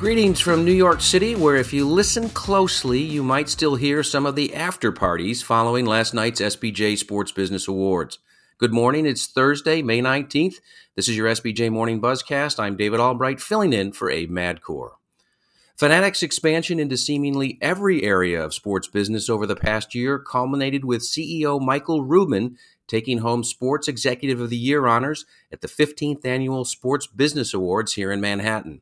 Greetings from New York City, where if you listen closely, you might still hear some of the after parties following last night's SBJ Sports Business Awards. Good morning. It's Thursday, May 19th. This is your SBJ Morning Buzzcast. I'm David Albright, filling in for Abe Madkour. Fanatics' expansion into seemingly every area of sports business over the past year culminated with CEO Michael Rubin taking home Sports Executive of the Year honors at the 15th Annual Sports Business Awards here in Manhattan.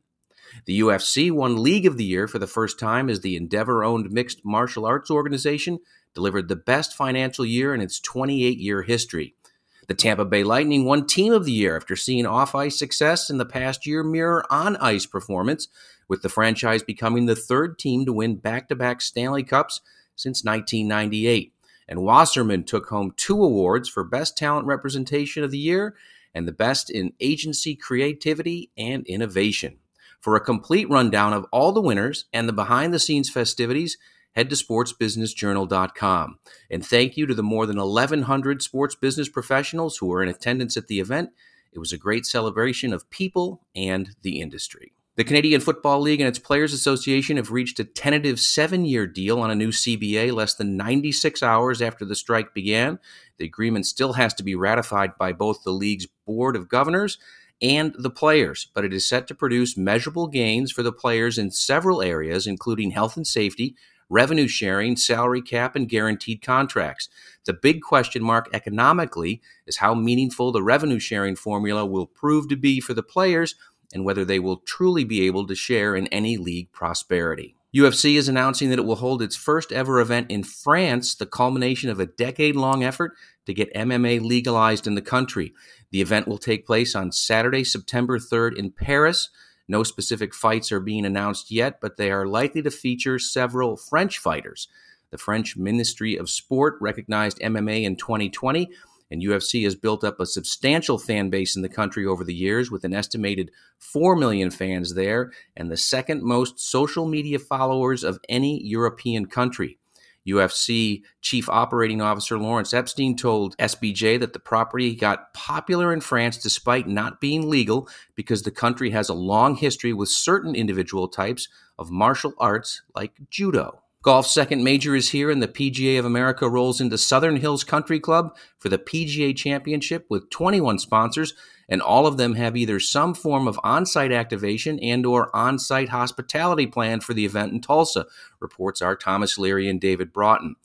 The UFC won League of the Year for the first time as the Endeavor owned mixed martial arts organization delivered the best financial year in its 28 year history. The Tampa Bay Lightning won Team of the Year after seeing off ice success in the past year mirror on ice performance, with the franchise becoming the third team to win back to back Stanley Cups since 1998. And Wasserman took home two awards for Best Talent Representation of the Year and the Best in Agency Creativity and Innovation. For a complete rundown of all the winners and the behind the scenes festivities, head to sportsbusinessjournal.com. And thank you to the more than 1,100 sports business professionals who were in attendance at the event. It was a great celebration of people and the industry. The Canadian Football League and its Players Association have reached a tentative seven year deal on a new CBA less than 96 hours after the strike began. The agreement still has to be ratified by both the league's Board of Governors and the players, but it is set to produce measurable gains for the players in several areas, including health and safety, revenue sharing, salary cap, and guaranteed contracts. The big question mark economically is how meaningful the revenue sharing formula will prove to be for the players and whether they will truly be able to share in any league prosperity. UFC is announcing that it will hold its first ever event in France, the culmination of a decade long effort to get MMA legalized in the country. The event will take place on Saturday, September 3rd in Paris. No specific fights are being announced yet, but they are likely to feature several French fighters. The French Ministry of Sport recognized MMA in 2020 and UFC has built up a substantial fan base in the country over the years with an estimated 4 million fans there and the second most social media followers of any European country. UFC Chief Operating Officer Lawrence Epstein told SBJ that the property got popular in France despite not being legal because the country has a long history with certain individual types of martial arts like judo. Golf's second major is here, and the PGA of America rolls into Southern Hills Country Club for the PGA Championship with 21 sponsors, and all of them have either some form of on-site activation and/or on-site hospitality planned for the event in Tulsa. Reports are Thomas Leary and David Broughton.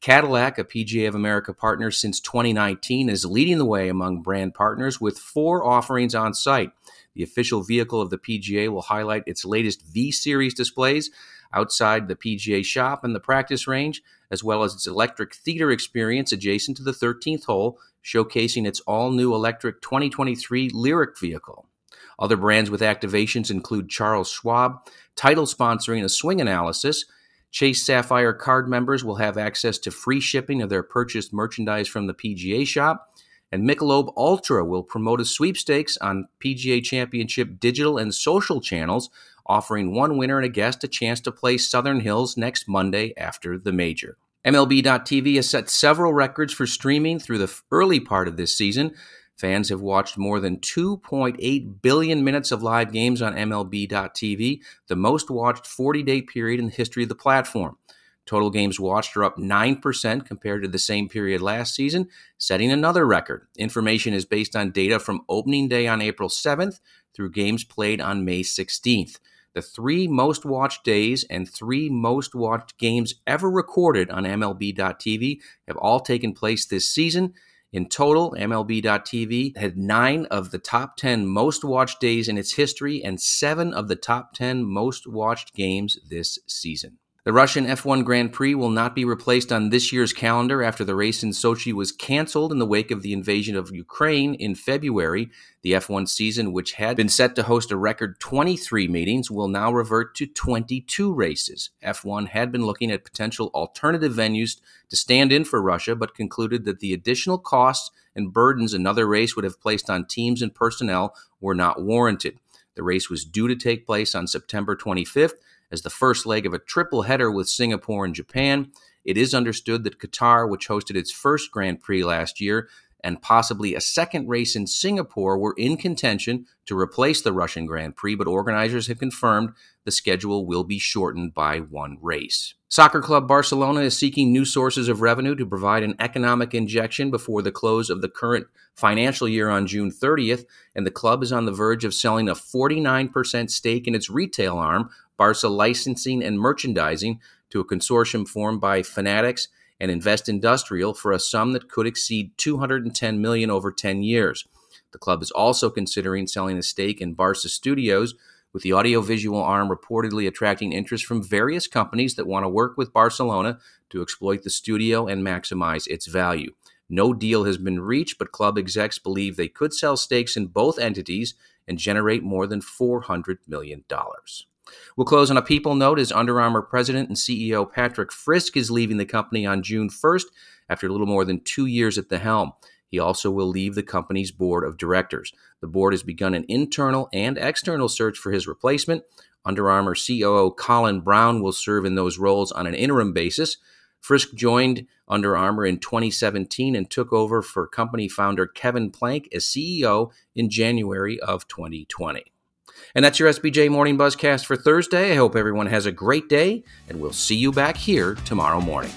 Cadillac, a PGA of America partner since 2019, is leading the way among brand partners with four offerings on site. The official vehicle of the PGA will highlight its latest V Series displays outside the PGA shop and the practice range, as well as its electric theater experience adjacent to the 13th hole, showcasing its all new electric 2023 Lyriq vehicle. Other brands with activations include Charles Schwab, title sponsoring a swing analysis. Chase Sapphire card members will have access to free shipping of their purchased merchandise from the PGA shop. And Michelob Ultra will promote a sweepstakes on PGA Championship digital and social channels offering one winner and a guest a chance to play Southern Hills next Monday after the major. MLB.tv has set several records for streaming through the early part of this season. Fans have watched more than 2.8 billion minutes of live games on MLB.tv, the most watched 40 day period in the history of the platform. Total games watched are up 9% compared to the same period last season, setting another record. Information is based on data from opening day on April 7th through games played on May 16th. The three most watched days and three most watched games ever recorded on MLB.tv have all taken place this season. In total, MLB.tv had nine of the top 10 most watched days in its history and seven of the top 10 most watched games this season. The Russian F1 Grand Prix will not be replaced on this year's calendar after the race in Sochi was canceled in the wake of the invasion of Ukraine in February. The F1 season, which had been set to host a record 23 meetings, will now revert to 22 races. F1 had been looking at potential alternative venues to stand in for Russia, but concluded that the additional costs and burdens another race would have placed on teams and personnel were not warranted. The race was due to take place on September 25th as the first leg of a triple header with Singapore and Japan. It is understood that Qatar, which hosted its first Grand Prix last year, and possibly a second race in Singapore were in contention to replace the Russian Grand Prix, but organizers have confirmed the schedule will be shortened by one race. Soccer club Barcelona is seeking new sources of revenue to provide an economic injection before the close of the current financial year on June 30th, and the club is on the verge of selling a 49% stake in its retail arm, Barca Licensing and Merchandising to a consortium formed by Fanatics and Investindustrial for a sum that could exceed 210 million over 10 years. The club is also considering selling a stake in Barca Studios, with the audiovisual arm reportedly attracting interest from various companies that want to work with Barcelona to exploit the studio and maximize its value. No deal has been reached, but club execs believe they could sell stakes in both entities and generate more than $400 million. We'll close on a people note as Under Armour president and CEO Patrick Frisk is leaving the company on June 1st after a little more than two years at the helm. He also will leave the company's board of directors. The board has begun an internal and external search for his replacement. Under Armour COO Colin Browne will serve in those roles on an interim basis. Frisk joined Under Armour in 2017 and took over for company founder Kevin Plank as CEO in January of 2020. And that's your SBJ Morning Buzzcast for Thursday. I hope everyone has a great day, and we'll see you back here tomorrow morning.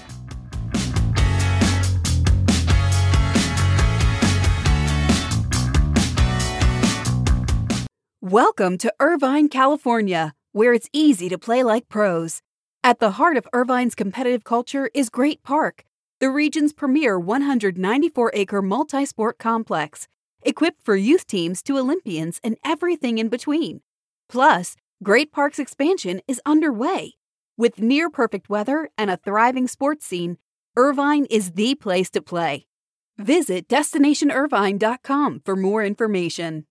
Welcome to Irvine, California, where it's easy to play like pros. At the heart of Irvine's competitive culture is Great Park, the region's premier 194 acre multi sport complex equipped for youth teams to Olympians and everything in between. Plus, Great Park's expansion is underway. With near perfect weather and a thriving sports scene, Irvine is the place to play. Visit destinationirvine.com for more information.